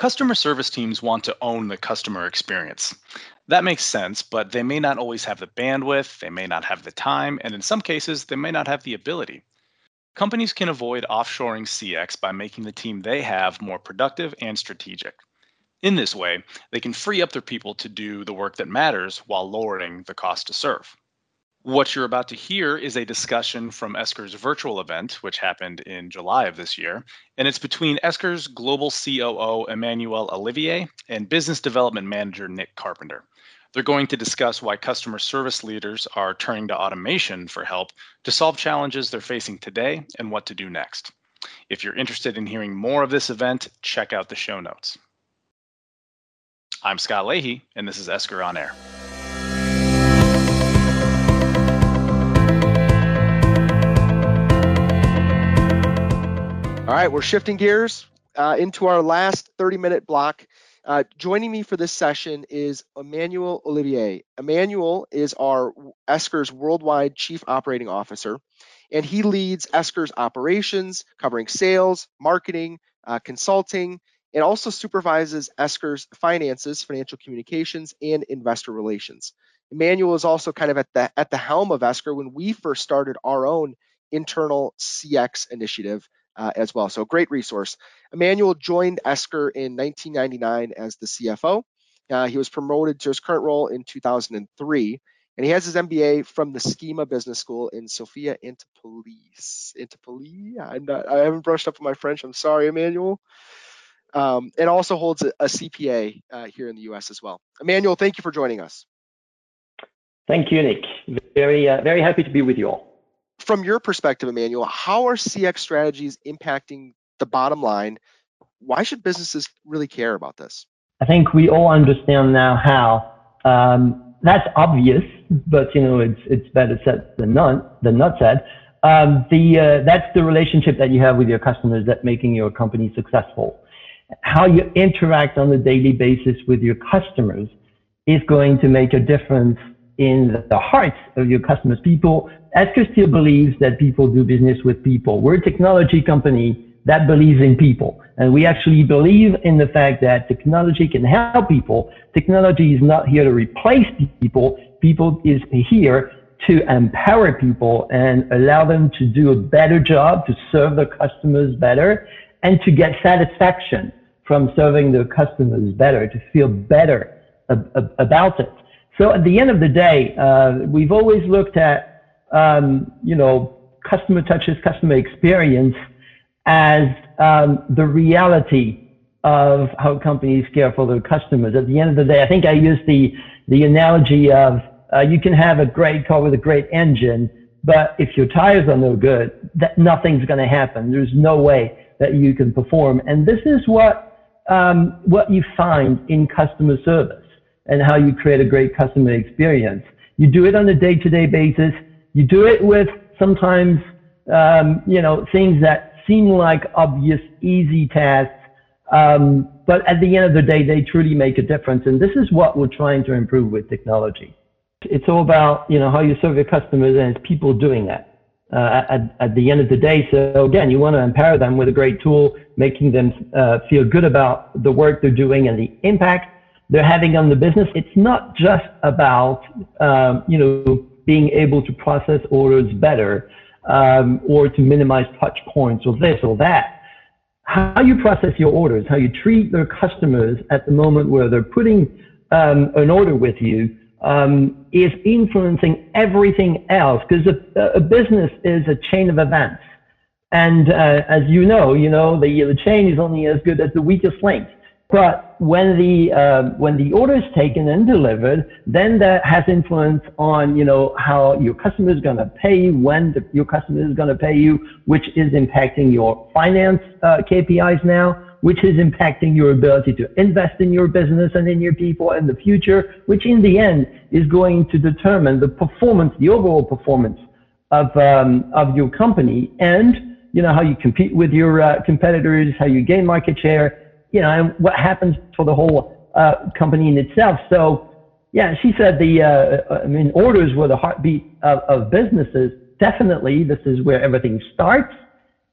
Customer service teams want to own the customer experience. That makes sense, but they may not always have the bandwidth, they may not have the time, and in some cases, they may not have the ability. Companies can avoid offshoring CX by making the team they have more productive and strategic. In this way, they can free up their people to do the work that matters while lowering the cost to serve. What you're about to hear is a discussion from Esker's virtual event, which happened in July of this year, and it's between Esker's global COO Emmanuel Olivier and business development manager Nick Carpenter. They're going to discuss why customer service leaders are turning to automation for help to solve challenges they're facing today and what to do next. If you're interested in hearing more of this event, check out the show notes. I'm Scott Leahy, and this is Esker on Air. All right, we're shifting gears uh, into our last 30 minute block. Uh, joining me for this session is Emmanuel Olivier. Emmanuel is our Esker's worldwide chief operating officer, and he leads Esker's operations, covering sales, marketing, uh, consulting, and also supervises Esker's finances, financial communications, and investor relations. Emmanuel is also kind of at the at the helm of Esker when we first started our own internal CX initiative uh, as well. So great resource. Emmanuel joined Esker in 1999 as the CFO. Uh, he was promoted to his current role in 2003, and he has his MBA from the SKEMA Business School in Sophia Antipolis. Antipolis? I'm not. I haven't brushed up on my French. I'm sorry, Emmanuel. Um, and also holds a, a CPA uh, here in the U.S. as well. Emmanuel, thank you for joining us. Thank you, Nick. Very, uh, very happy to be with you all from your perspective, Emmanuel, how are CX strategies impacting the bottom line? Why should businesses really care about this? I think we all understand now how. Um, that's obvious, but you know it's it's better said than not than not said. Um, the uh, that's the relationship that you have with your customers that making your company successful. How you interact on a daily basis with your customers is going to make a difference in the hearts of your customers. People, Esker still believes that people do business with people. We're a technology company that believes in people. And we actually believe in the fact that technology can help people. Technology is not here to replace people. People is here to empower people and allow them to do a better job, to serve their customers better, and to get satisfaction from serving their customers better, to feel better ab- about it. So at the end of the day, uh, we've always looked at, um, you know, customer touches, customer experience as um, the reality of how companies care for their customers. At the end of the day, I think I used the, the analogy of uh, you can have a great car with a great engine, but if your tires are no good, that nothing's going to happen. There's no way that you can perform. And this is what, um, what you find in customer service and how you create a great customer experience. You do it on a day-to-day basis. You do it with sometimes, um, you know, things that seem like obvious, easy tasks. Um, but at the end of the day, they truly make a difference. And this is what we're trying to improve with technology. It's all about, you know, how you serve your customers and it's people doing that. Uh, at, at, the end of the day. So again, you want to empower them with a great tool, making them uh, feel good about the work they're doing and the impact they're having on the business. It's not just about, um, you know, being able to process orders better um, or to minimize touch points or this or that. How you process your orders, how you treat their customers at the moment where they're putting um, an order with you um, is influencing everything else because a, a, business is a chain of events. And uh, as you know, you know the, the chain is only as good as the weakest link. But when the uh, when the order is taken and delivered, then that has influence on you know how your customer is going to pay you, when the, your customer is going to pay you, which is impacting your finance uh, KPIs now, which is impacting your ability to invest in your business and in your people in the future, which in the end is going to determine the performance, the overall performance of um, of your company, and you know how you compete with your uh, competitors, how you gain market share you know, and what happens for the whole uh, company in itself. So, yeah, she said the, uh, I mean, orders were the heartbeat of, of businesses. Definitely, this is where everything starts.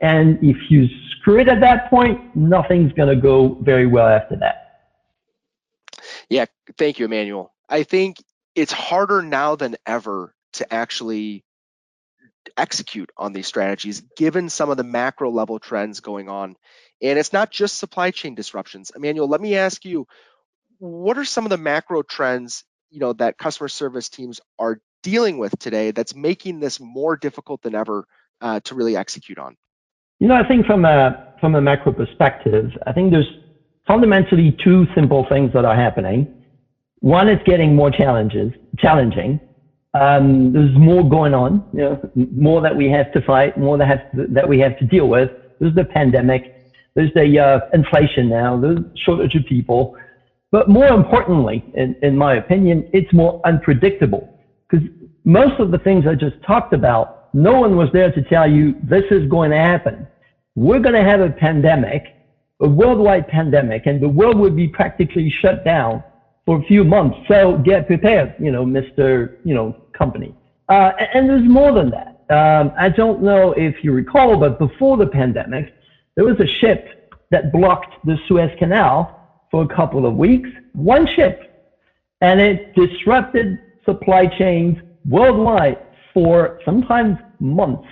And if you screw it at that point, nothing's going to go very well after that. Yeah, thank you, Emmanuel. I think it's harder now than ever to actually execute on these strategies given some of the macro level trends going on. And it's not just supply chain disruptions. Emmanuel, let me ask you, what are some of the macro trends, you know, that customer service teams are dealing with today that's making this more difficult than ever uh, to really execute on? You know, I think from a from a macro perspective, I think there's fundamentally two simple things that are happening. One is getting more challenges, challenging. Um, there's more going on, you know, more that we have to fight, more that, to, that we have to deal with. There's the pandemic, there's the uh, inflation now, there's shortage of people. But more importantly, in, in my opinion, it's more unpredictable because most of the things I just talked about, no one was there to tell you this is going to happen. We're going to have a pandemic, a worldwide pandemic, and the world would be practically shut down for a few months. So get prepared, you know, Mr. You know, company. Uh, and there's more than that. Um, I don't know if you recall, but before the pandemic, there was a ship that blocked the Suez Canal for a couple of weeks. One ship, and it disrupted supply chains worldwide for sometimes months.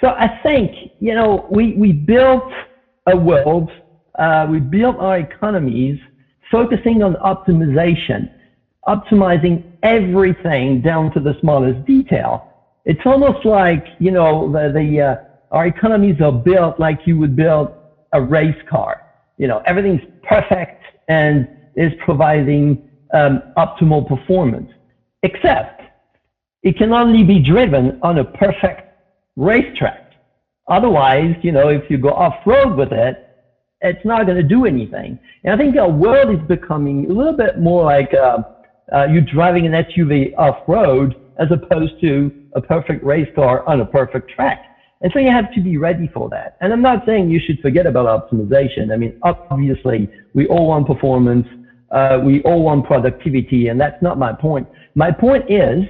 So I think, you know, we, we built a world, uh, we built our economies focusing on optimization, optimizing everything down to the smallest detail. It's almost like, you know, the, the uh, our economies are built like you would build a race car. You know, everything's perfect and is providing um, optimal performance, except it can only be driven on a perfect racetrack. Otherwise, you know, if you go off-road with it, it's not going to do anything. And I think our world is becoming a little bit more like uh, uh, you driving an SUV off-road as opposed to a perfect race car on a perfect track. And so you have to be ready for that. And I'm not saying you should forget about optimization. I mean, obviously, we all want performance. Uh, we all want productivity, and that's not my point. My point is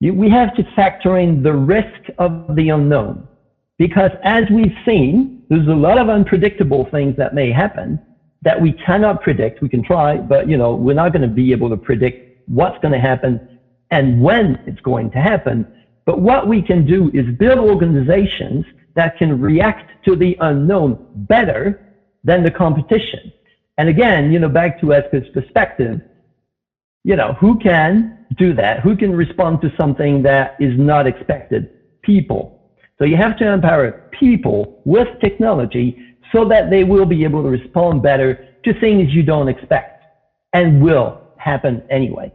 you, we have to factor in the risk of the unknown. Because as we've seen, there's a lot of unpredictable things that may happen that we cannot predict. We can try, but you know, we're not going to be able to predict what's going to happen and when it's going to happen. But what we can do is build organizations that can react to the unknown better than the competition. And again, you know, back to Esker's perspective, you know, who can do that? Who can respond to something that is not expected? People. So you have to empower people with technology so that they will be able to respond better to things you don't expect and will happen anyway.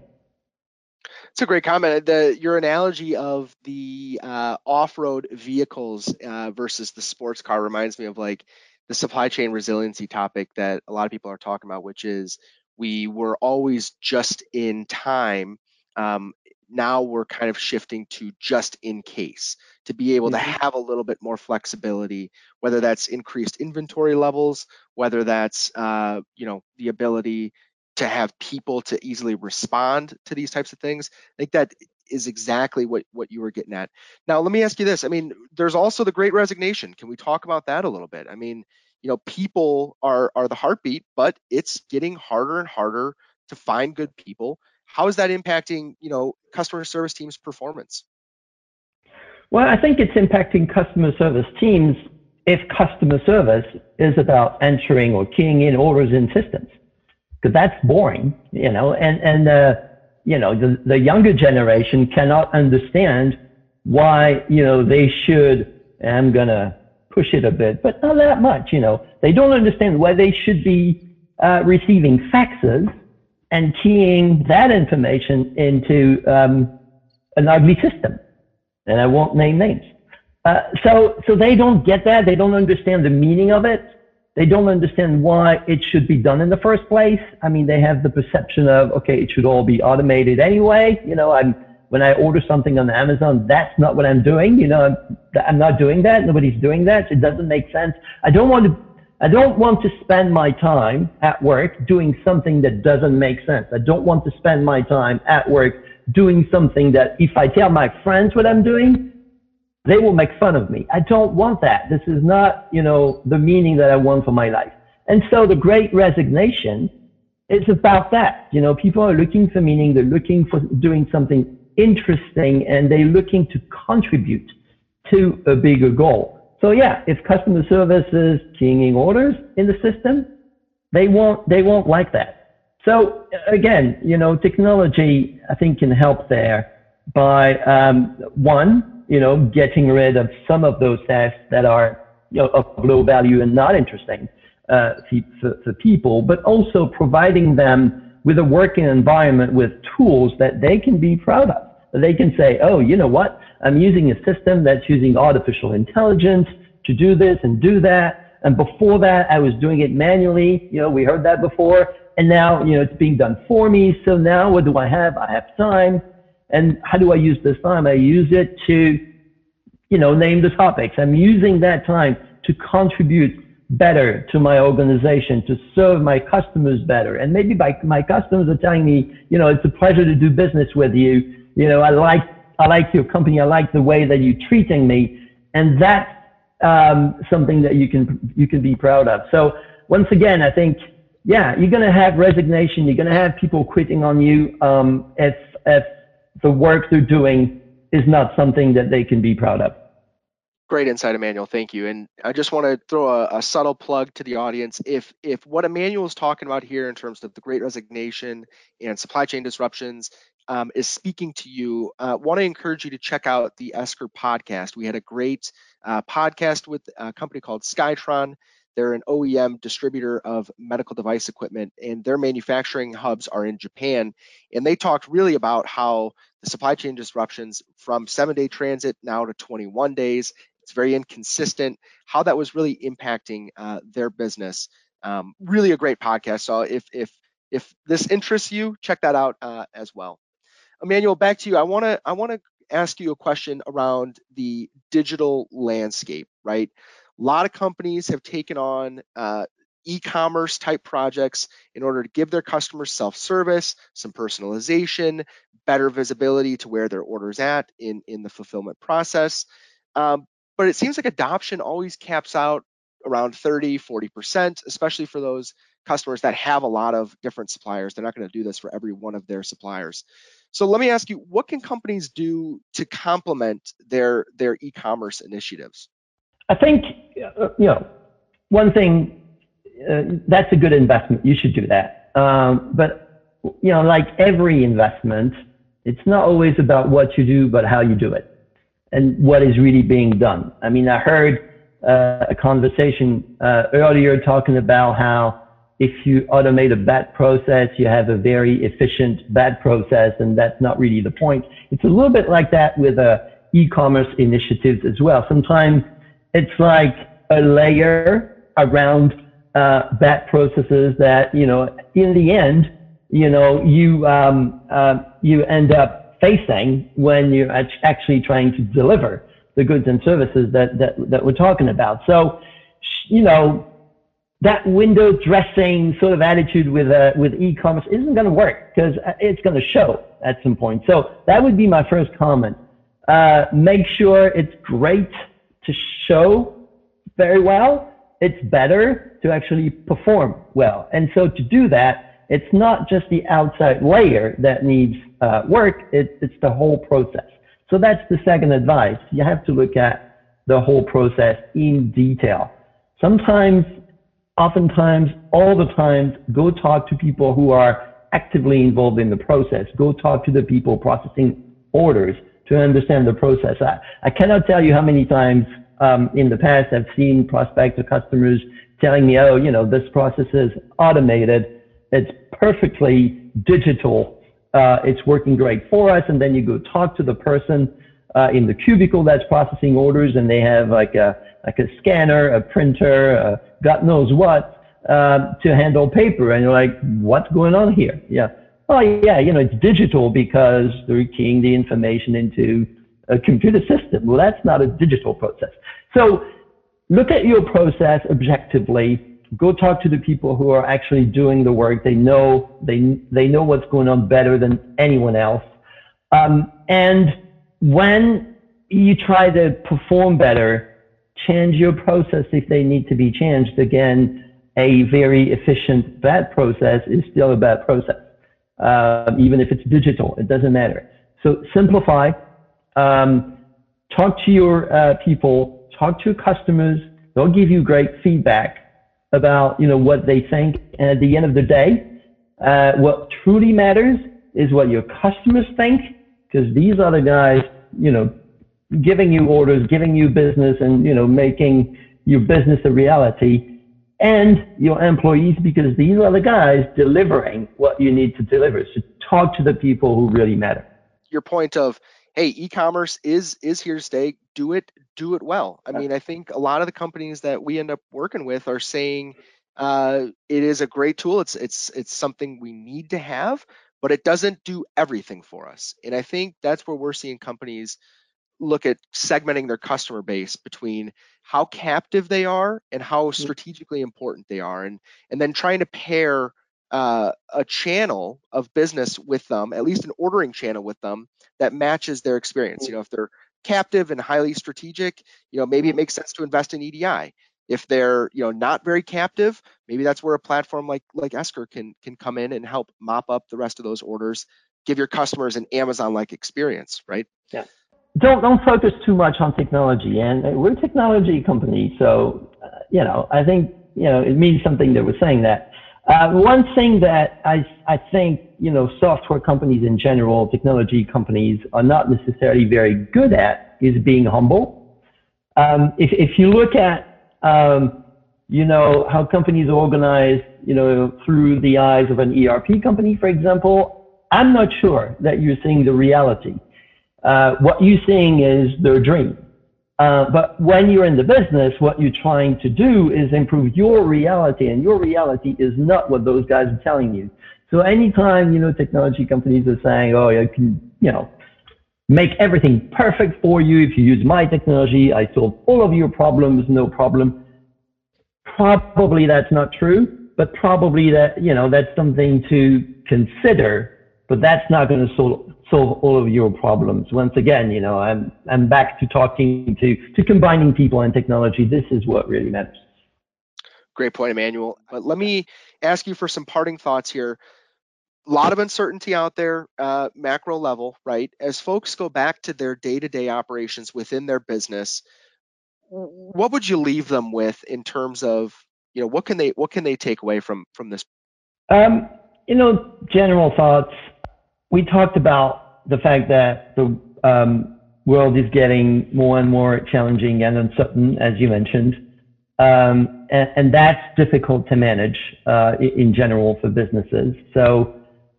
It's a great comment. The, your analogy of the uh, off-road vehicles uh, versus the sports car reminds me of like the supply chain resiliency topic that a lot of people are talking about, which is we were always just in time um, now we're kind of shifting to just in case to be able mm-hmm. to have a little bit more flexibility whether that's increased inventory levels whether that's uh, you know the ability to have people to easily respond to these types of things. I think that is exactly what what you were getting at. Now let me ask you this. I mean there's also the great resignation. Can we talk about that a little bit? I mean you know people are are the heartbeat but it's getting harder and harder to find good people how is that impacting, you know, customer service teams' performance? Well, I think it's impacting customer service teams if customer service is about entering or keying in orders in systems, because that's boring, you know, and and uh, you know the, the younger generation cannot understand why you know they should. I'm gonna push it a bit, but not that much, you know. They don't understand why they should be uh, receiving faxes and keying that information into um, an ugly system. And I won't name names. Uh, so, so they don't get that. They don't understand the meaning of it. They don't understand why it should be done in the first place. I mean, they have the perception of, okay, it should all be automated anyway. You know, I'm, when I order something on Amazon, that's not what I'm doing. You know, I'm, I'm not doing that. Nobody's doing that. It doesn't make sense. I don't want to I don't want to spend my time at work doing something that doesn't make sense. I don't want to spend my time at work doing something that if I tell my friends what I'm doing, they will make fun of me. I don't want that. This is not, you know, the meaning that I want for my life. And so the great resignation is about that. You know, people are looking for meaning. They're looking for doing something interesting and they're looking to contribute to a bigger goal. So yeah, if customer service is keying orders in the system, they won't, they won't like that. So again, you know, technology, I think can help there by, um, one, you know, getting rid of some of those tasks that are you know, of low value and not interesting uh, for, for people, but also providing them with a working environment with tools that they can be proud of. They can say, oh, you know what? I'm using a system that's using artificial intelligence to do this and do that. And before that, I was doing it manually. You know, we heard that before. And now, you know, it's being done for me. So now what do I have? I have time and how do I use this time? I use it to, you know, name the topics. I'm using that time to contribute better to my organization, to serve my customers better. And maybe my, my customers are telling me, you know, it's a pleasure to do business with you. You know, I like, I like your company. I like the way that you're treating me. And that's um, something that you can, you can be proud of. So once again, I think, yeah, you're going to have resignation. You're going to have people quitting on you. Um, if, if the work they're doing is not something that they can be proud of. Great insight, Emmanuel. Thank you. And I just want to throw a, a, subtle plug to the audience. If if what Emmanuel is talking about here in terms of the Great Resignation and supply chain disruptions um, is speaking to you, uh, want to encourage you to check out the Esker podcast. We had a great uh, podcast with a company called Skytron. They're an OEM distributor of medical device equipment, and their manufacturing hubs are in Japan. And they talked really about how the supply chain disruptions from seven day transit now to 21 days, it's very inconsistent, how that was really impacting uh, their business. Um, really a great podcast. So if, if, if this interests you, check that out uh, as well. Emmanuel, back to you. I want to I want to ask you a question around the digital landscape, right? A lot of companies have taken on uh, e-commerce type projects in order to give their customers self-service, some personalization, better visibility to where their order's at in, in the fulfillment process. Um, but it seems like adoption always caps out around 30, 40%, especially for those customers that have a lot of different suppliers. They're not going to do this for every one of their suppliers. So let me ask you, what can companies do to complement their their e-commerce initiatives? I think, uh, you know, one thing, uh, that's a good investment. You should do that. Um, but, you know, like every investment, it's not always about what you do, but how you do it and what is really being done. I mean, I heard uh, a conversation uh, earlier talking about how if you automate a bad process, you have a very efficient bad process, and that's not really the point. It's a little bit like that with uh, e-commerce initiatives as well. Sometimes it's like a layer around uh, bad processes that you know in the end you know you um, uh, you end up facing when you're actually trying to deliver the goods and services that that, that we're talking about. So you know that window dressing sort of attitude with uh, with e-commerce isn't going to work because it's going to show at some point. So that would be my first comment. Uh, make sure it's great to show very well, it's better to actually perform well. And so to do that, it's not just the outside layer that needs uh, work, it, it's the whole process. So that's the second advice. You have to look at the whole process in detail. Sometimes, oftentimes, all the times, go talk to people who are actively involved in the process. Go talk to the people processing orders to understand the process. I, I cannot tell you how many times um, in the past I've seen prospects or customers telling me, oh, you know, this process is automated. It's perfectly digital. Uh, it's working great for us. And then you go talk to the person uh, in the cubicle that's processing orders and they have like a, like a scanner, a printer, uh, God knows what, uh, to handle paper. And you're like, what's going on here? Yeah oh yeah, you know, it's digital because they're keying the information into a computer system. Well, that's not a digital process. So look at your process objectively. Go talk to the people who are actually doing the work. They know they they know what's going on better than anyone else. Um, and when you try to perform better, change your process if they need to be changed. Again, a very efficient bad process is still a bad process, uh, even if it's digital. It doesn't matter. So simplify. Um, talk to your uh, people. Talk to your customers. They'll give you great feedback about you know what they think. And at the end of the day, uh, what truly matters is what your customers think, because these are the guys you know giving you orders, giving you business, and you know making your business a reality, and your employees because these are the guys delivering what you need to deliver. So talk to the people who really matter. Your point of hey, e-commerce is is here to stay. Do it, do it well. I mean, I think a lot of the companies that we end up working with are saying uh, it is a great tool. It's it's it's something we need to have, but it doesn't do everything for us. And I think that's where we're seeing companies look at segmenting their customer base between how captive they are and how strategically important they are and and then trying to pair uh, a channel of business with them at least an ordering channel with them that matches their experience you know if they're captive and highly strategic you know maybe it makes sense to invest in edi if they're you know not very captive maybe that's where a platform like like esker can can come in and help mop up the rest of those orders give your customers an amazon like experience right yeah don't don't focus too much on technology. And we're a technology company, so uh, you know I think you know it means something that we're saying that. Uh, one thing that I I think you know software companies in general, technology companies are not necessarily very good at is being humble. Um, if if you look at um, you know how companies are organized, you know through the eyes of an ERP company, for example, I'm not sure that you're seeing the reality uh, what you're seeing is their dream. Uh, but when you're in the business, what you're trying to do is improve your reality, and your reality is not what those guys are telling you. So anytime you know technology companies are saying, "Oh, I can," you know, make everything perfect for you if you use my technology, I solve all of your problems, no problem. Probably that's not true, but probably that you know that's something to consider. But that's not going to solve solve all of your problems. Once again, you know, I'm I'm back to talking to to combining people and technology. This is what really matters. Great point, Emmanuel. But let me ask you for some parting thoughts here. A lot of uncertainty out there, uh, macro level, right? As folks go back to their day-to-day operations within their business, what would you leave them with in terms of, you know, what can they what can they take away from from this? Um, you know, general thoughts we talked about the fact that the um, world is getting more and more challenging and uncertain, as you mentioned. Um, and, and, that's difficult to manage uh, in general for businesses. So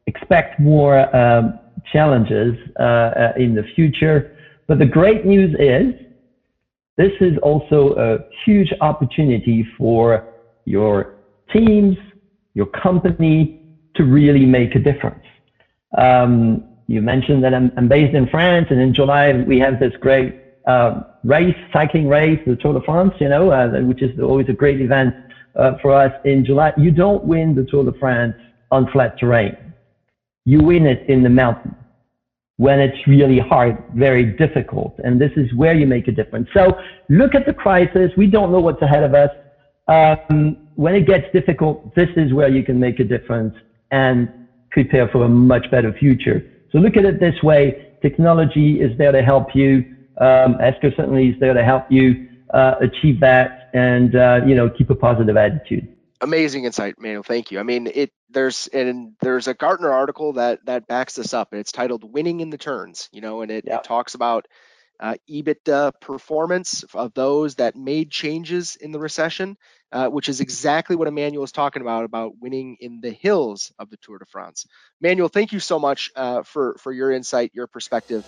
expect more um, challenges uh, uh, in the future. But the great news is this is also a huge opportunity for your teams, your company to really make a difference. Um, you mentioned that I'm, I'm, based in France, and in July we have this great uh, race, cycling race, the Tour de France, you know, uh, which is always a great event uh, for us in July. You don't win the Tour de France on flat terrain. You win it in the mountain when it's really hard, very difficult. And this is where you make a difference. So look at the crisis. We don't know what's ahead of us. Um, when it gets difficult, this is where you can make a difference. And prepare for a much better future. So look at it this way. Technology is there to help you. Um, Esker certainly is there to help you uh, achieve that and, uh, you know, keep a positive attitude. Amazing insight, Manuel. Thank you. I mean, it there's and there's a Gartner article that that backs this up, and it's titled "Winning in the Turns." You know, and it, yeah. it talks about uh, EBITDA performance of those that made changes in the recession, uh, which is exactly what Emmanuel is talking about, about winning in the hills of the Tour de France. Emmanuel, thank you so much uh, for, for your insight, your perspective.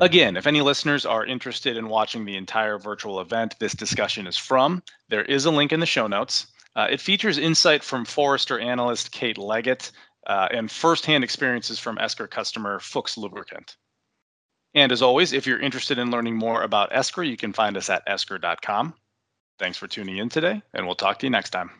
Again, if any listeners are interested in watching the entire virtual event this discussion is from, there is a link in the show notes. Uh, it features insight from Forrester analyst Kate Leggett uh, and firsthand experiences from Esker customer Fuchs Lubricant. And as always, if you're interested in learning more about Esker, you can find us at esker.com. Thanks for tuning in today, and we'll talk to you next time.